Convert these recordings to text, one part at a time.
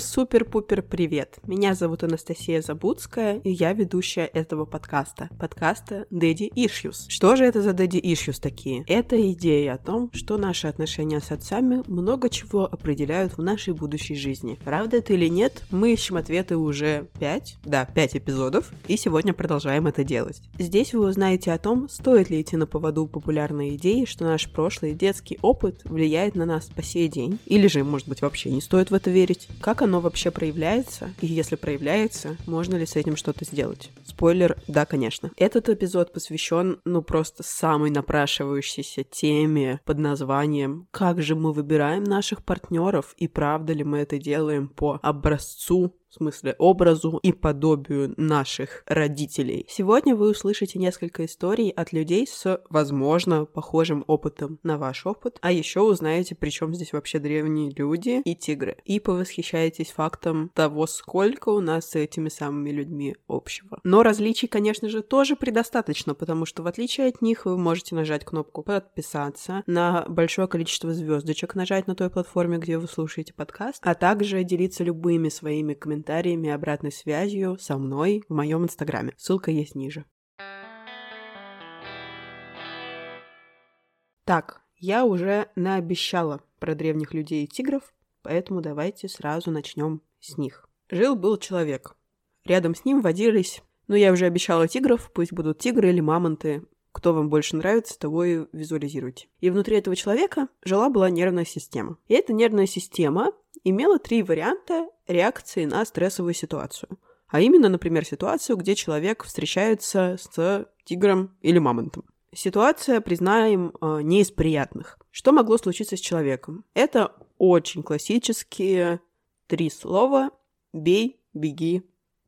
Супер-пупер привет! Меня зовут Анастасия Забудская, и я ведущая этого подкаста. Подкаста Daddy Issues. Что же это за Daddy Issues такие? Это идея о том, что наши отношения с отцами много чего определяют в нашей будущей жизни. Правда это или нет, мы ищем ответы уже 5, да, 5 эпизодов, и сегодня продолжаем это делать. Здесь вы узнаете о том, стоит ли идти на поводу популярной идеи, что наш прошлый детский опыт влияет на нас по сей день, или же, может быть, вообще не стоит в это верить, как оно вообще проявляется, и если проявляется, можно ли с этим что-то сделать. Спойлер, да, конечно. Этот эпизод посвящен, ну, просто самой напрашивающейся теме под названием «Как же мы выбираем наших партнеров и правда ли мы это делаем по образцу в смысле образу и подобию наших родителей. Сегодня вы услышите несколько историй от людей с, возможно, похожим опытом на ваш опыт, а еще узнаете, при чем здесь вообще древние люди и тигры. И повосхищаетесь фактом того, сколько у нас с этими самыми людьми общего. Но различий, конечно же, тоже предостаточно, потому что в отличие от них вы можете нажать кнопку подписаться, на большое количество звездочек нажать на той платформе, где вы слушаете подкаст, а также делиться любыми своими комментариями комментариями обратной связью со мной в моем инстаграме. Ссылка есть ниже. Так, я уже наобещала про древних людей и тигров, поэтому давайте сразу начнем с них. Жил-был человек. Рядом с ним водились, ну я уже обещала тигров, пусть будут тигры или мамонты, кто вам больше нравится, того и визуализируйте. И внутри этого человека жила-была нервная система. И эта нервная система имела три варианта реакции на стрессовую ситуацию. А именно, например, ситуацию, где человек встречается с тигром или мамонтом. Ситуация, признаем, э, не из приятных. Что могло случиться с человеком? Это очень классические три слова «бей», «беги»,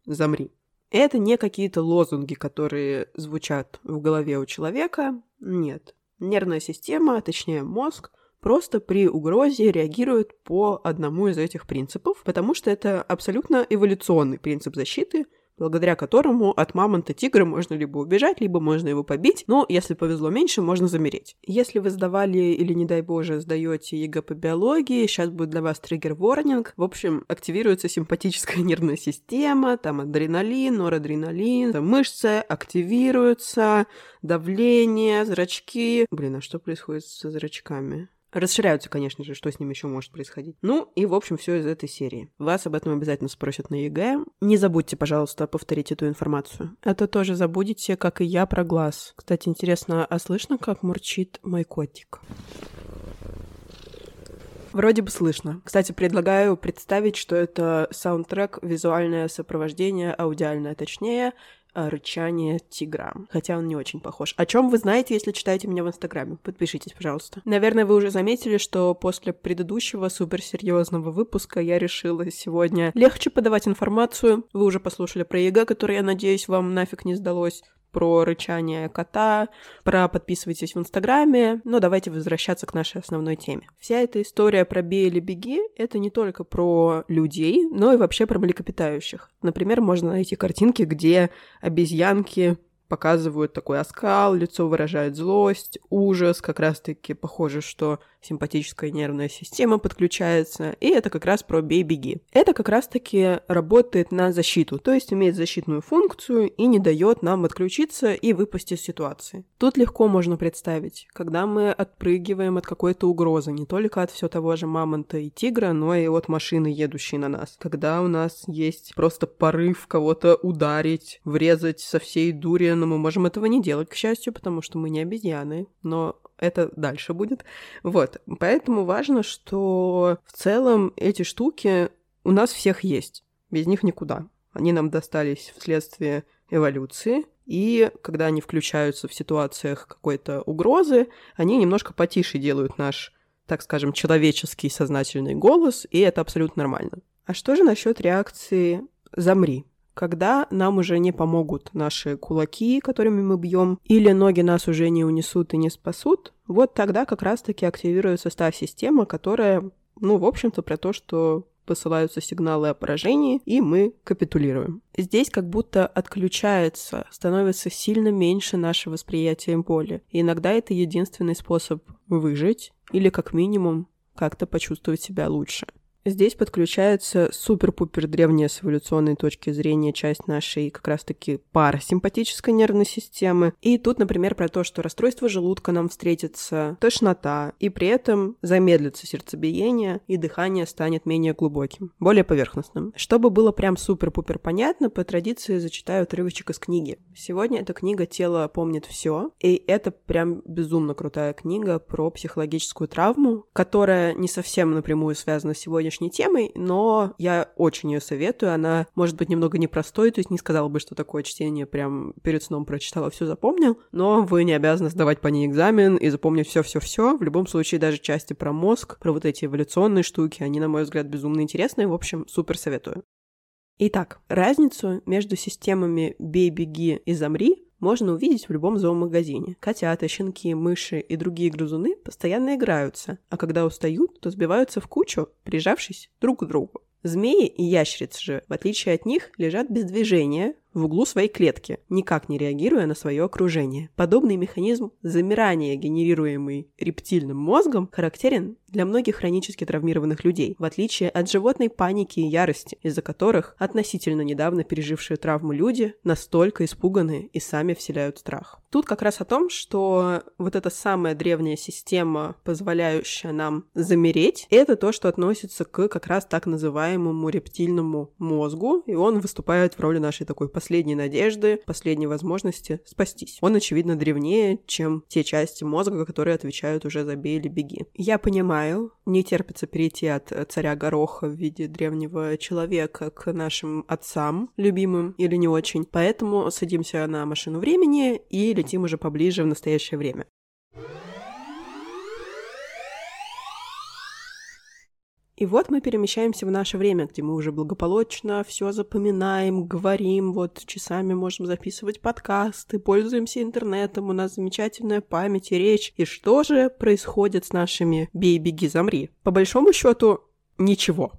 «замри». Это не какие-то лозунги, которые звучат в голове у человека. Нет. Нервная система, а точнее мозг, просто при угрозе реагирует по одному из этих принципов, потому что это абсолютно эволюционный принцип защиты, благодаря которому от мамонта тигра можно либо убежать, либо можно его побить, но если повезло меньше, можно замереть. Если вы сдавали или, не дай боже, сдаете ЕГЭ по биологии, сейчас будет для вас триггер-ворнинг. В общем, активируется симпатическая нервная система, там адреналин, норадреналин, там мышцы активируются, давление, зрачки. Блин, а что происходит со зрачками? Расширяются, конечно же, что с ним еще может происходить. Ну, и, в общем, все из этой серии. Вас об этом обязательно спросят на ЕГЭ. Не забудьте, пожалуйста, повторить эту информацию. Это тоже забудете, как и я, про глаз. Кстати, интересно, а слышно, как мурчит мой котик? Вроде бы слышно. Кстати, предлагаю представить, что это саундтрек, визуальное сопровождение, аудиальное точнее, рычание тигра. Хотя он не очень похож. О чем вы знаете, если читаете меня в Инстаграме? Подпишитесь, пожалуйста. Наверное, вы уже заметили, что после предыдущего суперсерьезного выпуска я решила сегодня легче подавать информацию. Вы уже послушали про ЕГЭ, который, я надеюсь, вам нафиг не сдалось про рычание кота, про подписывайтесь в Инстаграме, но давайте возвращаться к нашей основной теме. Вся эта история про «бей или беги» — это не только про людей, но и вообще про млекопитающих. Например, можно найти картинки, где обезьянки показывают такой оскал, лицо выражает злость, ужас, как раз-таки похоже, что симпатическая нервная система подключается, и это как раз про бей-беги. Это как раз-таки работает на защиту, то есть имеет защитную функцию и не дает нам отключиться и выпасть из ситуации. Тут легко можно представить, когда мы отпрыгиваем от какой-то угрозы, не только от все того же мамонта и тигра, но и от машины, едущей на нас. Когда у нас есть просто порыв кого-то ударить, врезать со всей дури, но мы можем этого не делать, к счастью, потому что мы не обезьяны, но это дальше будет. Вот, поэтому важно, что в целом эти штуки у нас всех есть, без них никуда. Они нам достались вследствие эволюции, и когда они включаются в ситуациях какой-то угрозы, они немножко потише делают наш, так скажем, человеческий сознательный голос, и это абсолютно нормально. А что же насчет реакции «замри»? Когда нам уже не помогут наши кулаки, которыми мы бьем, или ноги нас уже не унесут и не спасут, вот тогда как раз-таки активируется та система, которая, ну, в общем-то, про то, что посылаются сигналы о поражении, и мы капитулируем. Здесь как будто отключается, становится сильно меньше наше восприятие боли. И иногда это единственный способ выжить или как минимум как-то почувствовать себя лучше. Здесь подключается супер-пупер древняя с эволюционной точки зрения часть нашей как раз-таки парасимпатической нервной системы. И тут, например, про то, что расстройство желудка нам встретится, тошнота, и при этом замедлится сердцебиение, и дыхание станет менее глубоким, более поверхностным. Чтобы было прям супер-пупер понятно, по традиции зачитаю отрывочек из книги. Сегодня эта книга «Тело помнит все», и это прям безумно крутая книга про психологическую травму, которая не совсем напрямую связана с сегодняшней темой, но я очень ее советую. Она, может быть, немного непростой, то есть не сказала бы, что такое чтение прям перед сном прочитала, все запомнил, но вы не обязаны сдавать по ней экзамен и запомнить все-все-все. В любом случае, даже части про мозг, про вот эти эволюционные штуки, они, на мой взгляд, безумно интересные. В общем, супер советую. Итак, разницу между системами «бей, беги» и «замри» можно увидеть в любом зоомагазине. Котята, щенки, мыши и другие грызуны постоянно играются, а когда устают, то сбиваются в кучу, прижавшись друг к другу. Змеи и ящерицы же, в отличие от них, лежат без движения, в углу своей клетки, никак не реагируя на свое окружение. Подобный механизм замирания, генерируемый рептильным мозгом, характерен для многих хронически травмированных людей, в отличие от животной паники и ярости, из-за которых относительно недавно пережившие травму люди настолько испуганы и сами вселяют страх. Тут как раз о том, что вот эта самая древняя система, позволяющая нам замереть, это то, что относится к как раз так называемому рептильному мозгу, и он выступает в роли нашей такой последней надежды, последней возможности спастись. Он, очевидно, древнее, чем те части мозга, которые отвечают уже за «бей или беги». Я понимаю, не терпится перейти от царя Гороха в виде древнего человека к нашим отцам, любимым или не очень, поэтому садимся на машину времени и летим уже поближе в настоящее время. И вот мы перемещаемся в наше время, где мы уже благополучно все запоминаем, говорим, вот часами можем записывать подкасты, пользуемся интернетом, у нас замечательная память и речь. И что же происходит с нашими «бей, беги, замри»? По большому счету, ничего.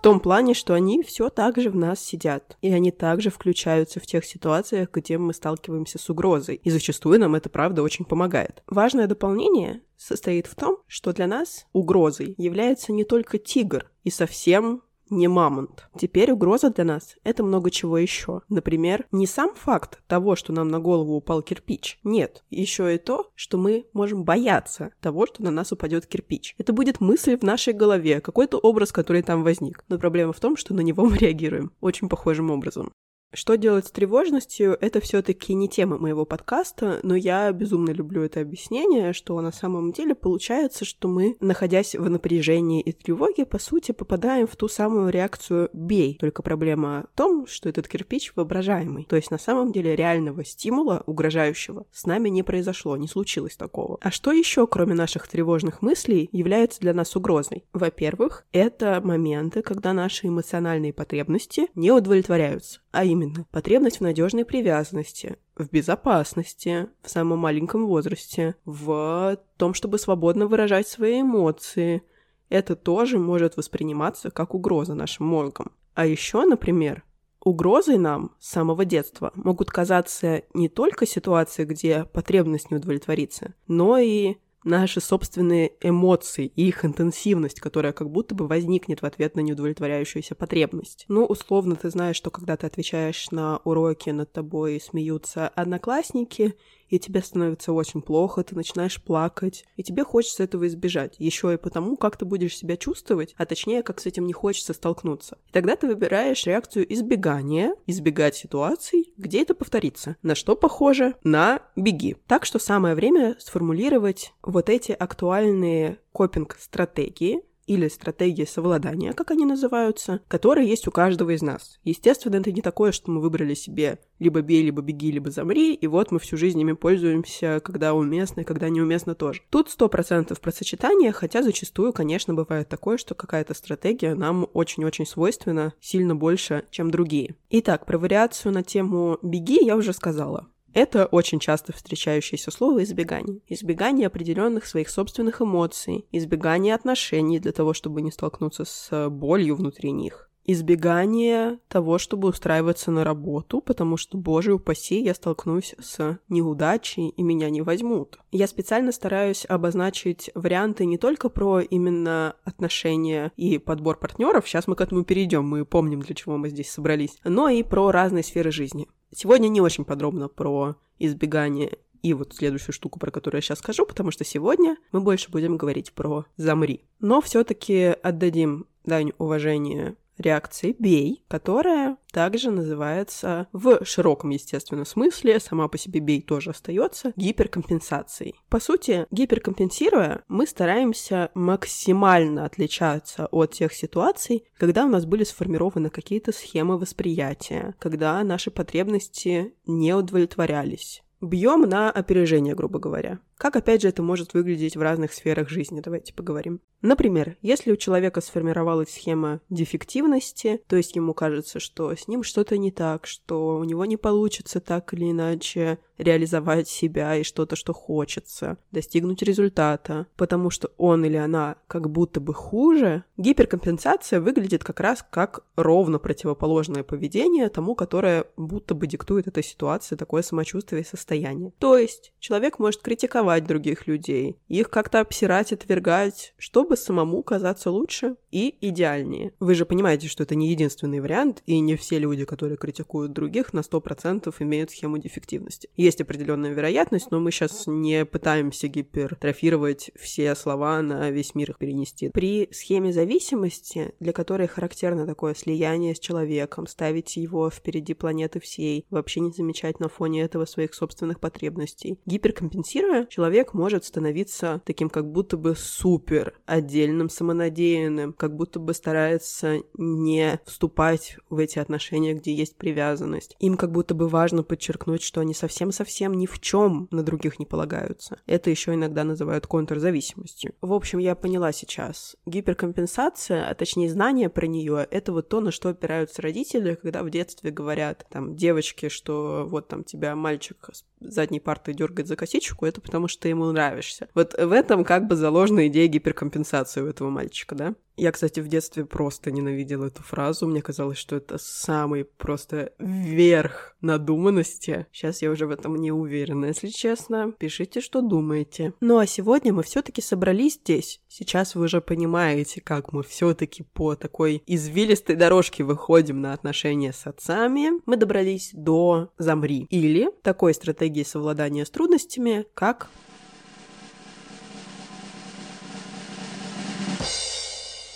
В том плане, что они все так же в нас сидят, и они также включаются в тех ситуациях, где мы сталкиваемся с угрозой, и зачастую нам это правда очень помогает. Важное дополнение состоит в том, что для нас угрозой является не только тигр. И совсем не мамонт. Теперь угроза для нас — это много чего еще. Например, не сам факт того, что нам на голову упал кирпич. Нет, еще и то, что мы можем бояться того, что на нас упадет кирпич. Это будет мысль в нашей голове, какой-то образ, который там возник. Но проблема в том, что на него мы реагируем очень похожим образом. Что делать с тревожностью, это все-таки не тема моего подкаста, но я безумно люблю это объяснение, что на самом деле получается, что мы, находясь в напряжении и тревоге, по сути, попадаем в ту самую реакцию «бей». Только проблема в том, что этот кирпич воображаемый. То есть на самом деле реального стимула, угрожающего, с нами не произошло, не случилось такого. А что еще, кроме наших тревожных мыслей, является для нас угрозой? Во-первых, это моменты, когда наши эмоциональные потребности не удовлетворяются а именно потребность в надежной привязанности, в безопасности в самом маленьком возрасте, в том, чтобы свободно выражать свои эмоции. Это тоже может восприниматься как угроза нашим мозгом. А еще, например, Угрозой нам с самого детства могут казаться не только ситуации, где потребность не удовлетворится, но и наши собственные эмоции и их интенсивность, которая как будто бы возникнет в ответ на неудовлетворяющуюся потребность. Ну, условно, ты знаешь, что когда ты отвечаешь на уроки, над тобой смеются одноклассники, и тебе становится очень плохо, ты начинаешь плакать, и тебе хочется этого избежать. Еще и потому, как ты будешь себя чувствовать, а точнее, как с этим не хочется столкнуться. И тогда ты выбираешь реакцию избегания, избегать ситуаций, где это повторится. На что похоже? На беги. Так что самое время сформулировать вот эти актуальные копинг-стратегии, или стратегии совладания, как они называются, которые есть у каждого из нас. Естественно, это не такое, что мы выбрали себе либо бей, либо беги, либо замри, и вот мы всю жизнь ими пользуемся, когда уместно и когда неуместно тоже. Тут сто процентов про сочетание, хотя зачастую, конечно, бывает такое, что какая-то стратегия нам очень-очень свойственна сильно больше, чем другие. Итак, про вариацию на тему «беги» я уже сказала. Это очень часто встречающееся слово избегание. Избегание определенных своих собственных эмоций, избегание отношений для того, чтобы не столкнуться с болью внутри них. избегание того, чтобы устраиваться на работу, потому что, боже упаси, я столкнусь с неудачей, и меня не возьмут. Я специально стараюсь обозначить варианты не только про именно отношения и подбор партнеров, сейчас мы к этому перейдем, мы помним, для чего мы здесь собрались, но и про разные сферы жизни. Сегодня не очень подробно про избегание и вот следующую штуку, про которую я сейчас скажу, потому что сегодня мы больше будем говорить про «замри». Но все таки отдадим дань уважения реакции бей, которая также называется в широком, естественном смысле, сама по себе бей тоже остается, гиперкомпенсацией. По сути, гиперкомпенсируя, мы стараемся максимально отличаться от тех ситуаций, когда у нас были сформированы какие-то схемы восприятия, когда наши потребности не удовлетворялись. Бьем на опережение, грубо говоря. Как, опять же, это может выглядеть в разных сферах жизни, давайте поговорим. Например, если у человека сформировалась схема дефективности, то есть ему кажется, что с ним что-то не так, что у него не получится так или иначе реализовать себя и что-то, что хочется, достигнуть результата, потому что он или она как будто бы хуже, гиперкомпенсация выглядит как раз как ровно противоположное поведение тому, которое будто бы диктует эта ситуация, такое самочувствие и состояние. То есть человек может критиковать критиковать других людей, их как-то обсирать, отвергать, чтобы самому казаться лучше и идеальнее. Вы же понимаете, что это не единственный вариант, и не все люди, которые критикуют других, на 100% имеют схему дефективности. Есть определенная вероятность, но мы сейчас не пытаемся гипертрофировать все слова на весь мир их перенести. При схеме зависимости, для которой характерно такое слияние с человеком, ставить его впереди планеты всей, вообще не замечать на фоне этого своих собственных потребностей, гиперкомпенсируя, человек может становиться таким как будто бы супер отдельным, самонадеянным, как будто бы старается не вступать в эти отношения, где есть привязанность. Им как будто бы важно подчеркнуть, что они совсем-совсем ни в чем на других не полагаются. Это еще иногда называют контрзависимостью. В общем, я поняла сейчас. Гиперкомпенсация, а точнее знание про нее, это вот то, на что опираются родители, когда в детстве говорят там девочке, что вот там тебя мальчик с задней парты дергает за косичку, это потому что ты ему нравишься. Вот в этом как бы заложена идея гиперкомпенсации у этого мальчика, да? Я, кстати, в детстве просто ненавидела эту фразу. Мне казалось, что это самый просто верх надуманности. Сейчас я уже в этом не уверена, если честно. Пишите, что думаете. Ну а сегодня мы все-таки собрались здесь. Сейчас вы уже понимаете, как мы все-таки по такой извилистой дорожке выходим на отношения с отцами. Мы добрались до замри. Или такой стратегии совладания с трудностями, как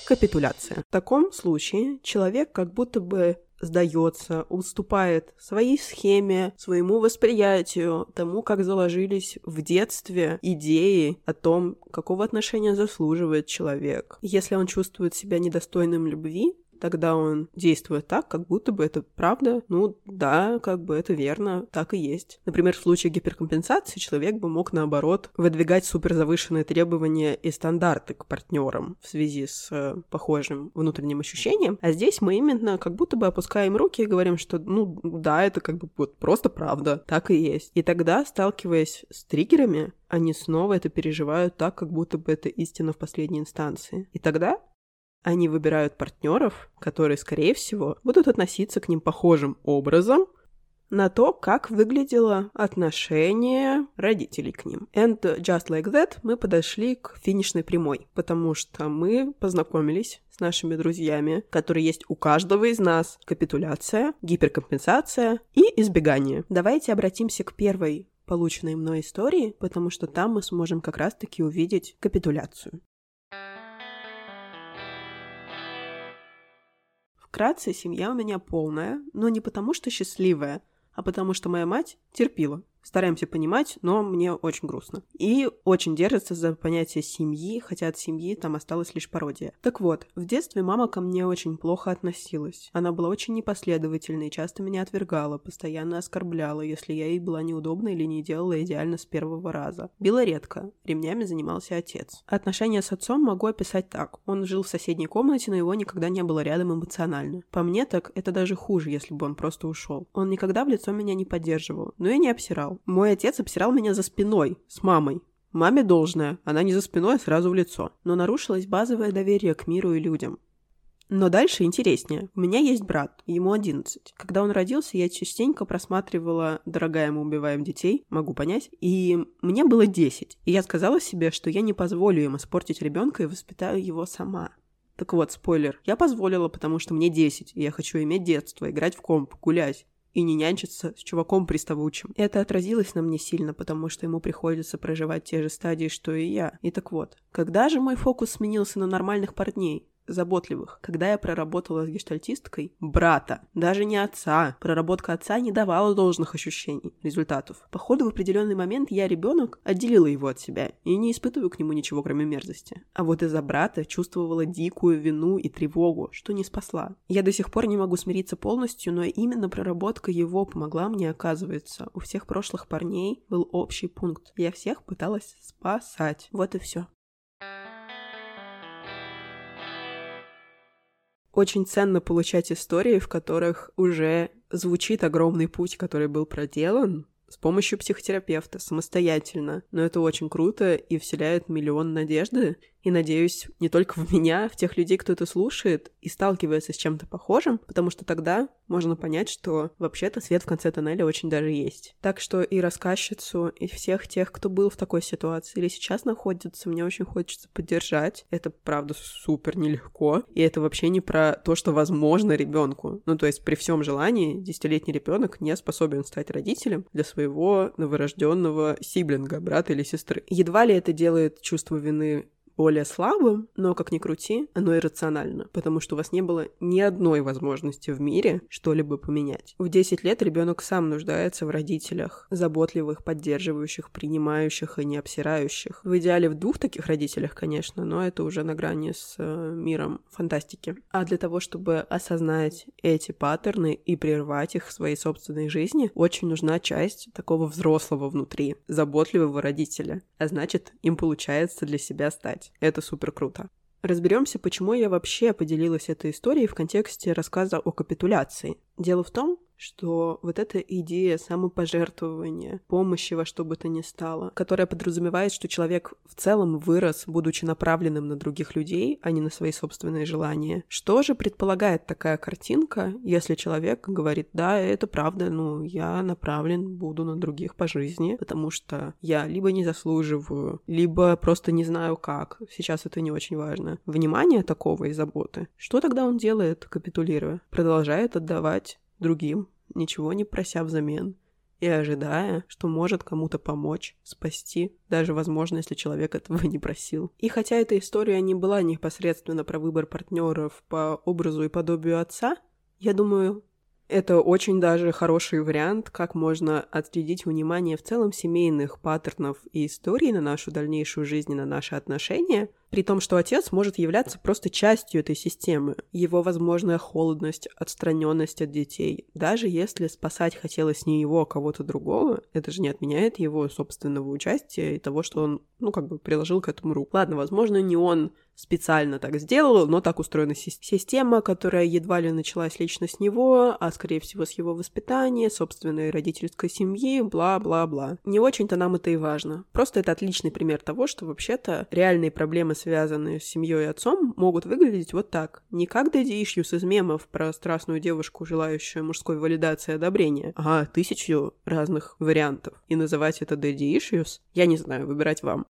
Капитуляция. В таком случае человек как будто бы сдается, уступает своей схеме, своему восприятию, тому, как заложились в детстве идеи о том, какого отношения заслуживает человек. Если он чувствует себя недостойным любви, тогда он действует так, как будто бы это правда. Ну да, как бы это верно, так и есть. Например, в случае гиперкомпенсации человек бы мог, наоборот, выдвигать суперзавышенные требования и стандарты к партнерам в связи с э, похожим внутренним ощущением. А здесь мы именно как будто бы опускаем руки и говорим, что ну да, это как бы вот просто правда, так и есть. И тогда, сталкиваясь с триггерами, они снова это переживают так, как будто бы это истина в последней инстанции. И тогда они выбирают партнеров, которые, скорее всего, будут относиться к ним похожим образом на то, как выглядело отношение родителей к ним. And just like that мы подошли к финишной прямой, потому что мы познакомились с нашими друзьями, которые есть у каждого из нас. Капитуляция, гиперкомпенсация и избегание. Давайте обратимся к первой полученной мной истории, потому что там мы сможем как раз-таки увидеть капитуляцию. Вкратце, семья у меня полная, но не потому что счастливая, а потому что моя мать терпила стараемся понимать, но мне очень грустно. И очень держится за понятие семьи, хотя от семьи там осталась лишь пародия. Так вот, в детстве мама ко мне очень плохо относилась. Она была очень непоследовательной, часто меня отвергала, постоянно оскорбляла, если я ей была неудобна или не делала идеально с первого раза. Била редко, ремнями занимался отец. Отношения с отцом могу описать так. Он жил в соседней комнате, но его никогда не было рядом эмоционально. По мне так, это даже хуже, если бы он просто ушел. Он никогда в лицо меня не поддерживал, но и не обсирал. Мой отец обсирал меня за спиной, с мамой. Маме должное, она не за спиной, а сразу в лицо. Но нарушилось базовое доверие к миру и людям. Но дальше интереснее. У меня есть брат, ему 11. Когда он родился, я частенько просматривала «Дорогая, мы убиваем детей», могу понять, и мне было 10. И я сказала себе, что я не позволю им испортить ребенка и воспитаю его сама. Так вот, спойлер, я позволила, потому что мне 10, и я хочу иметь детство, играть в комп, гулять и не нянчиться с чуваком приставучим. Это отразилось на мне сильно, потому что ему приходится проживать те же стадии, что и я. И так вот, когда же мой фокус сменился на нормальных парней? Заботливых. Когда я проработала с гештальтисткой, брата, даже не отца, проработка отца не давала должных ощущений, результатов. Походу, в определенный момент я, ребенок, отделила его от себя и не испытываю к нему ничего, кроме мерзости. А вот из-за брата чувствовала дикую вину и тревогу, что не спасла. Я до сих пор не могу смириться полностью, но именно проработка его помогла мне, оказывается. У всех прошлых парней был общий пункт. Я всех пыталась спасать. Вот и все. Очень ценно получать истории, в которых уже звучит огромный путь, который был проделан, с помощью психотерапевта, самостоятельно. Но это очень круто и вселяет миллион надежды. И надеюсь, не только в меня, а в тех людей, кто это слушает и сталкивается с чем-то похожим, потому что тогда можно понять, что вообще-то свет в конце тоннеля очень даже есть. Так что и рассказчицу, и всех тех, кто был в такой ситуации или сейчас находится, мне очень хочется поддержать. Это, правда, супер нелегко. И это вообще не про то, что возможно ребенку. Ну, то есть при всем желании десятилетний ребенок не способен стать родителем для своего новорожденного сиблинга, брата или сестры. Едва ли это делает чувство вины более слабым, но, как ни крути, оно иррационально, потому что у вас не было ни одной возможности в мире что-либо поменять. В 10 лет ребенок сам нуждается в родителях, заботливых, поддерживающих, принимающих и не обсирающих. В идеале в двух таких родителях, конечно, но это уже на грани с э, миром фантастики. А для того, чтобы осознать эти паттерны и прервать их в своей собственной жизни, очень нужна часть такого взрослого внутри, заботливого родителя. А значит, им получается для себя стать делать. Это супер круто. Разберемся, почему я вообще поделилась этой историей в контексте рассказа о капитуляции. Дело в том, что вот эта идея самопожертвования, помощи во что бы то ни стало, которая подразумевает, что человек в целом вырос, будучи направленным на других людей, а не на свои собственные желания. Что же предполагает такая картинка, если человек говорит, да, это правда, ну, я направлен буду на других по жизни, потому что я либо не заслуживаю, либо просто не знаю как. Сейчас это не очень важно. Внимание такого и заботы. Что тогда он делает, капитулируя? Продолжает отдавать другим, ничего не прося взамен, и ожидая, что может кому-то помочь, спасти, даже, возможно, если человек этого не просил. И хотя эта история не была непосредственно про выбор партнеров по образу и подобию отца, я думаю, это очень даже хороший вариант, как можно отследить внимание в целом семейных паттернов и историй на нашу дальнейшую жизнь и на наши отношения – при том, что отец может являться просто частью этой системы. Его возможная холодность, отстраненность от детей. Даже если спасать хотелось не его, а кого-то другого, это же не отменяет его собственного участия и того, что он, ну, как бы приложил к этому руку. Ладно, возможно, не он специально так сделал, но так устроена система, которая едва ли началась лично с него, а скорее всего с его воспитания, собственной родительской семьи, бла-бла-бла. Не очень-то нам это и важно. Просто это отличный пример того, что вообще-то реальные проблемы, связанные с семьей и отцом, могут выглядеть вот так. Не как дэдди ишьюс из мемов про страстную девушку, желающую мужской валидации и одобрения, а тысячу разных вариантов. И называть это дэдди ишьюс, я не знаю, выбирать вам.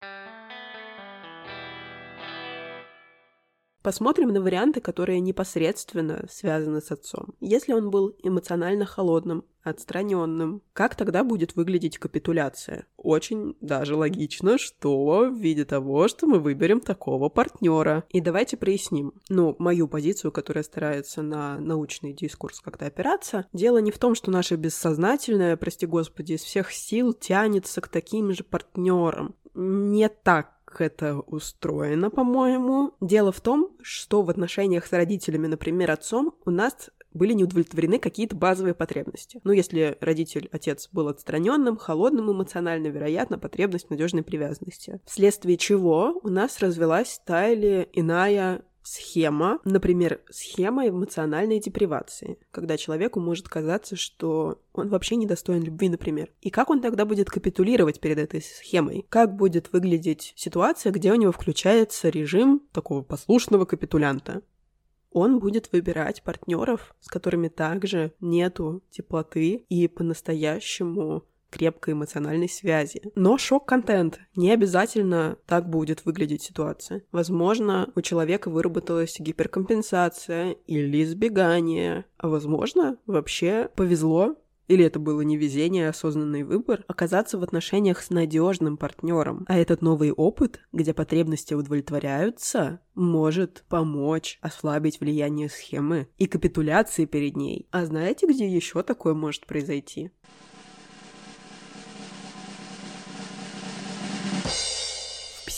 Посмотрим на варианты, которые непосредственно связаны с отцом. Если он был эмоционально холодным, отстраненным, как тогда будет выглядеть капитуляция? Очень даже логично, что в виде того, что мы выберем такого партнера. И давайте проясним. Ну, мою позицию, которая старается на научный дискурс как-то опираться, дело не в том, что наше бессознательное, прости господи, из всех сил тянется к таким же партнерам. Не так это устроено, по-моему. Дело в том, что в отношениях с родителями, например, отцом, у нас были не удовлетворены какие-то базовые потребности. Ну, если родитель, отец был отстраненным, холодным эмоционально, вероятно, потребность надежной привязанности. Вследствие чего у нас развелась та или иная схема, например, схема эмоциональной депривации, когда человеку может казаться, что он вообще не достоин любви, например. И как он тогда будет капитулировать перед этой схемой? Как будет выглядеть ситуация, где у него включается режим такого послушного капитулянта? он будет выбирать партнеров, с которыми также нету теплоты и по-настоящему крепкой эмоциональной связи. Но шок-контент. Не обязательно так будет выглядеть ситуация. Возможно, у человека выработалась гиперкомпенсация или избегание. А возможно, вообще повезло, или это было не везение, а осознанный выбор, оказаться в отношениях с надежным партнером. А этот новый опыт, где потребности удовлетворяются, может помочь ослабить влияние схемы и капитуляции перед ней. А знаете, где еще такое может произойти?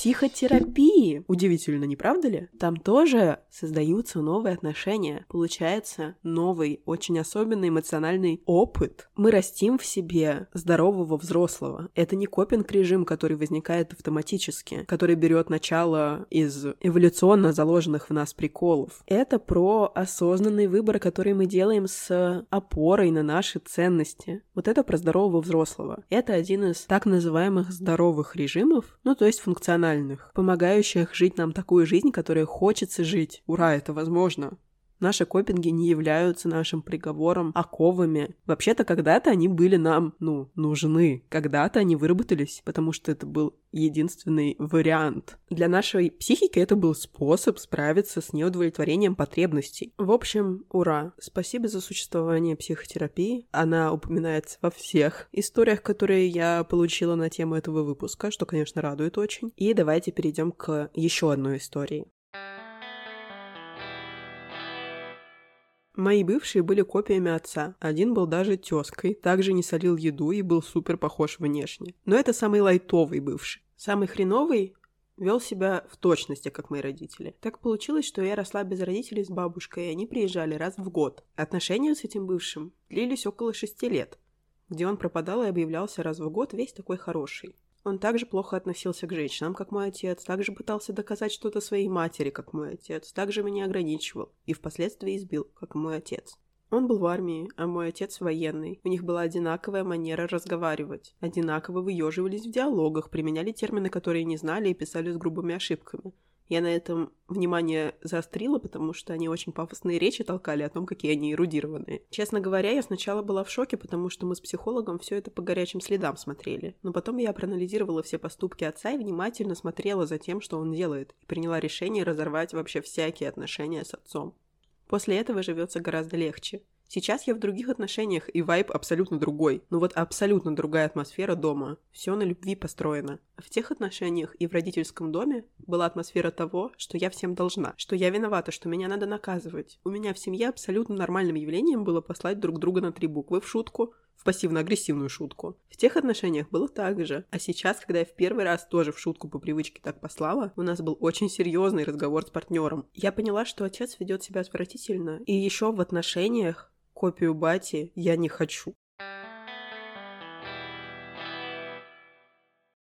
Психотерапии. Удивительно, не правда ли? Там тоже создаются новые отношения. Получается новый, очень особенный эмоциональный опыт. Мы растим в себе здорового взрослого. Это не копинг-режим, который возникает автоматически, который берет начало из эволюционно заложенных в нас приколов. Это про осознанный выбор, который мы делаем с опорой на наши ценности. Вот это про здорового взрослого. Это один из так называемых здоровых режимов, ну то есть функциональных рациональных, помогающих жить нам такую жизнь, которой хочется жить. Ура, это возможно. Наши копинги не являются нашим приговором, оковами. Вообще-то когда-то они были нам, ну, нужны. Когда-то они выработались, потому что это был единственный вариант. Для нашей психики это был способ справиться с неудовлетворением потребностей. В общем, ура! Спасибо за существование психотерапии. Она упоминается во всех историях, которые я получила на тему этого выпуска, что, конечно, радует очень. И давайте перейдем к еще одной истории. Мои бывшие были копиями отца. Один был даже тёской, также не солил еду и был супер похож внешне. Но это самый лайтовый бывший. Самый хреновый вел себя в точности, как мои родители. Так получилось, что я росла без родителей с бабушкой, и они приезжали раз в год. Отношения с этим бывшим длились около шести лет, где он пропадал и объявлялся раз в год весь такой хороший. Он также плохо относился к женщинам, как мой отец, также пытался доказать что-то своей матери, как мой отец, также меня ограничивал и впоследствии избил, как мой отец. Он был в армии, а мой отец военный. У них была одинаковая манера разговаривать. Одинаково выеживались в диалогах, применяли термины, которые не знали и писали с грубыми ошибками. Я на этом внимание заострила, потому что они очень пафосные речи толкали о том, какие они эрудированные. Честно говоря, я сначала была в шоке, потому что мы с психологом все это по горячим следам смотрели. Но потом я проанализировала все поступки отца и внимательно смотрела за тем, что он делает, и приняла решение разорвать вообще всякие отношения с отцом. После этого живется гораздо легче. Сейчас я в других отношениях, и вайб абсолютно другой. Ну вот абсолютно другая атмосфера дома. Все на любви построено. В тех отношениях и в родительском доме была атмосфера того, что я всем должна, что я виновата, что меня надо наказывать. У меня в семье абсолютно нормальным явлением было послать друг друга на три буквы в шутку, в пассивно-агрессивную шутку. В тех отношениях было так же. А сейчас, когда я в первый раз тоже в шутку по привычке так послала, у нас был очень серьезный разговор с партнером. Я поняла, что отец ведет себя отвратительно. И еще в отношениях копию бати я не хочу.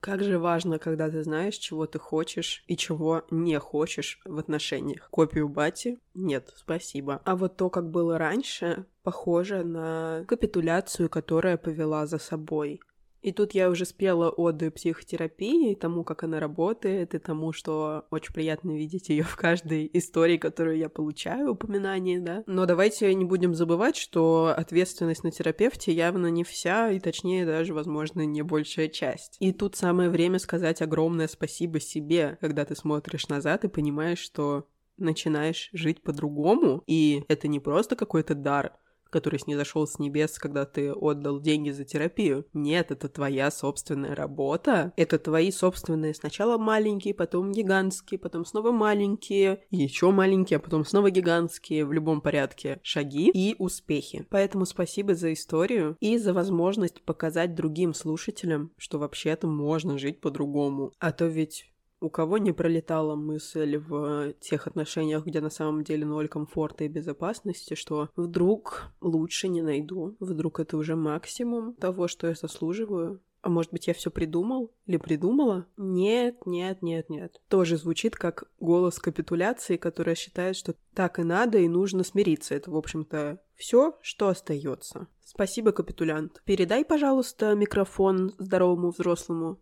Как же важно, когда ты знаешь, чего ты хочешь и чего не хочешь в отношениях. Копию бати? Нет, спасибо. А вот то, как было раньше, похоже на капитуляцию, которая повела за собой. И тут я уже спела оды психотерапии, тому, как она работает, и тому, что очень приятно видеть ее в каждой истории, которую я получаю, упоминание, да. Но давайте не будем забывать, что ответственность на терапевте явно не вся, и точнее даже, возможно, не большая часть. И тут самое время сказать огромное спасибо себе, когда ты смотришь назад и понимаешь, что начинаешь жить по-другому, и это не просто какой-то дар, который снизошел с небес, когда ты отдал деньги за терапию. Нет, это твоя собственная работа. Это твои собственные сначала маленькие, потом гигантские, потом снова маленькие, еще маленькие, а потом снова гигантские в любом порядке шаги и успехи. Поэтому спасибо за историю и за возможность показать другим слушателям, что вообще-то можно жить по-другому. А то ведь у кого не пролетала мысль в тех отношениях, где на самом деле ноль комфорта и безопасности, что вдруг лучше не найду, вдруг это уже максимум того, что я заслуживаю, а может быть, я все придумал или придумала? Нет, нет, нет, нет. Тоже звучит как голос капитуляции, которая считает, что так и надо, и нужно смириться. Это, в общем-то, все, что остается. Спасибо, капитулянт. Передай, пожалуйста, микрофон здоровому взрослому.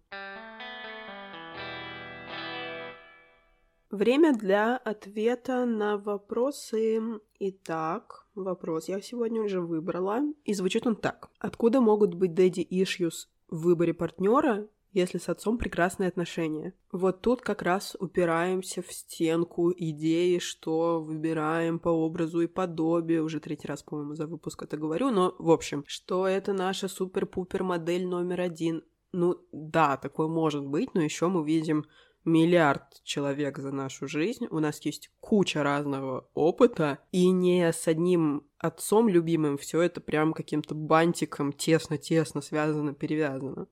Время для ответа на вопросы. Итак, вопрос я сегодня уже выбрала. И звучит он так. Откуда могут быть daddy issues в выборе партнера, если с отцом прекрасные отношения? Вот тут как раз упираемся в стенку идеи, что выбираем по образу и подобию. Уже третий раз, по-моему, за выпуск это говорю, но в общем, что это наша супер-пупер модель номер один. Ну да, такое может быть, но еще мы видим миллиард человек за нашу жизнь, у нас есть куча разного опыта, и не с одним отцом любимым все это прям каким-то бантиком тесно-тесно связано, перевязано.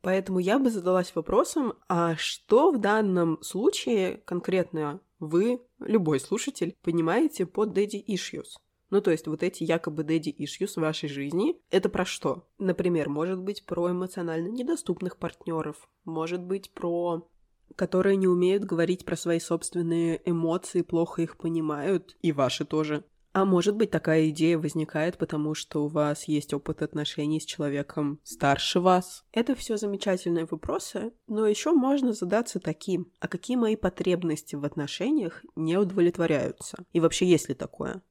Поэтому я бы задалась вопросом, а что в данном случае конкретно вы, любой слушатель, понимаете под daddy issues? Ну, то есть вот эти якобы daddy issues в вашей жизни, это про что? Например, может быть про эмоционально недоступных партнеров, может быть про которые не умеют говорить про свои собственные эмоции, плохо их понимают, и ваши тоже. А может быть, такая идея возникает, потому что у вас есть опыт отношений с человеком старше вас? Это все замечательные вопросы, но еще можно задаться таким, а какие мои потребности в отношениях не удовлетворяются? И вообще есть ли такое?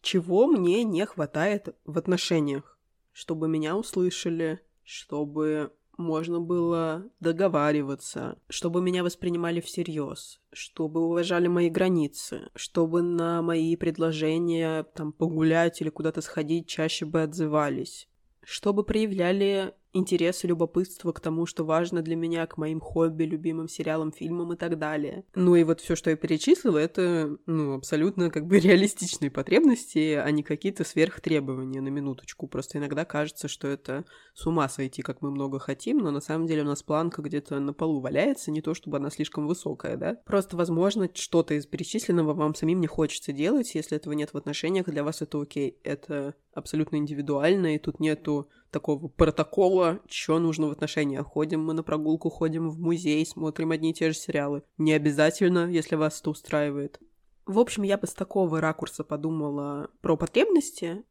Чего мне не хватает в отношениях? Чтобы меня услышали, чтобы можно было договариваться, чтобы меня воспринимали всерьез, чтобы уважали мои границы, чтобы на мои предложения там погулять или куда-то сходить чаще бы отзывались, чтобы проявляли интерес и любопытство к тому, что важно для меня, к моим хобби, любимым сериалам, фильмам и так далее. Ну и вот все, что я перечислила, это, ну, абсолютно как бы реалистичные потребности, а не какие-то сверхтребования на минуточку. Просто иногда кажется, что это с ума сойти, как мы много хотим, но на самом деле у нас планка где-то на полу валяется, не то чтобы она слишком высокая, да? Просто, возможно, что-то из перечисленного вам самим не хочется делать, если этого нет в отношениях, для вас это окей. Это абсолютно индивидуально, и тут нету такого протокола, что нужно в отношениях. Ходим мы на прогулку, ходим в музей, смотрим одни и те же сериалы. Не обязательно, если вас это устраивает. В общем, я бы с такого ракурса подумала про потребности.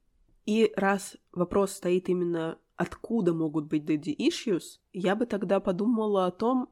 И раз вопрос стоит именно откуда могут быть daddy issues, я бы тогда подумала о том,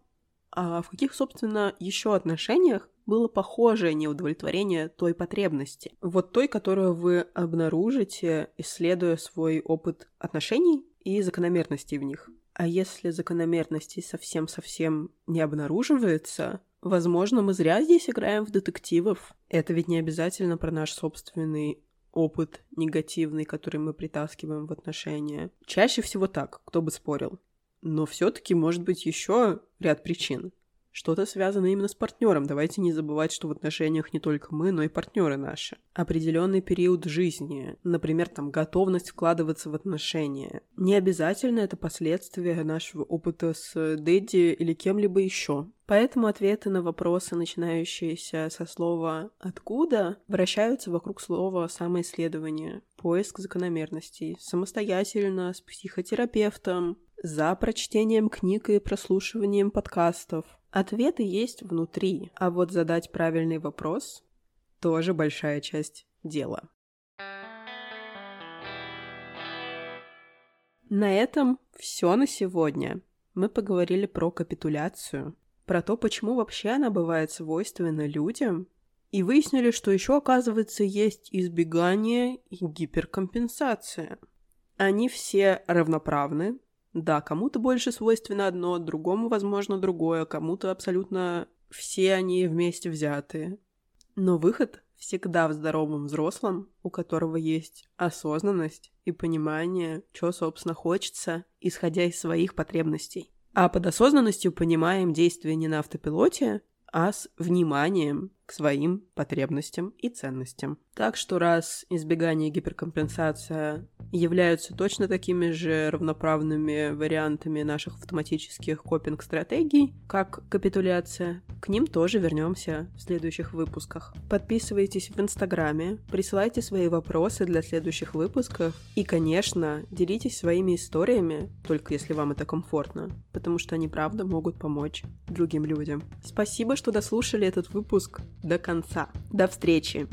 а в каких, собственно, еще отношениях было похожее неудовлетворение той потребности. Вот той, которую вы обнаружите, исследуя свой опыт отношений и закономерностей в них. А если закономерностей совсем-совсем не обнаруживается, возможно, мы зря здесь играем в детективов. Это ведь не обязательно про наш собственный опыт негативный, который мы притаскиваем в отношения. Чаще всего так, кто бы спорил. Но все-таки может быть еще ряд причин что-то связано именно с партнером. Давайте не забывать, что в отношениях не только мы, но и партнеры наши. Определенный период жизни, например, там готовность вкладываться в отношения. Не обязательно это последствия нашего опыта с Дэдди или кем-либо еще. Поэтому ответы на вопросы, начинающиеся со слова «откуда», вращаются вокруг слова «самоисследование», поиск закономерностей, самостоятельно, с психотерапевтом, за прочтением книг и прослушиванием подкастов, Ответы есть внутри, а вот задать правильный вопрос – тоже большая часть дела. На этом все на сегодня. Мы поговорили про капитуляцию, про то, почему вообще она бывает свойственна людям, и выяснили, что еще, оказывается, есть избегание и гиперкомпенсация. Они все равноправны, да, кому-то больше свойственно одно, другому, возможно, другое, кому-то абсолютно все они вместе взятые. Но выход всегда в здоровом взрослом, у которого есть осознанность и понимание, что, собственно, хочется, исходя из своих потребностей. А под осознанностью понимаем действия не на автопилоте, а с вниманием к своим потребностям и ценностям. Так что раз избегание и гиперкомпенсация являются точно такими же равноправными вариантами наших автоматических копинг-стратегий, как капитуляция, к ним тоже вернемся в следующих выпусках. Подписывайтесь в Инстаграме, присылайте свои вопросы для следующих выпусков и, конечно, делитесь своими историями, только если вам это комфортно, потому что они правда могут помочь другим людям. Спасибо, что дослушали этот выпуск до конца. До встречи!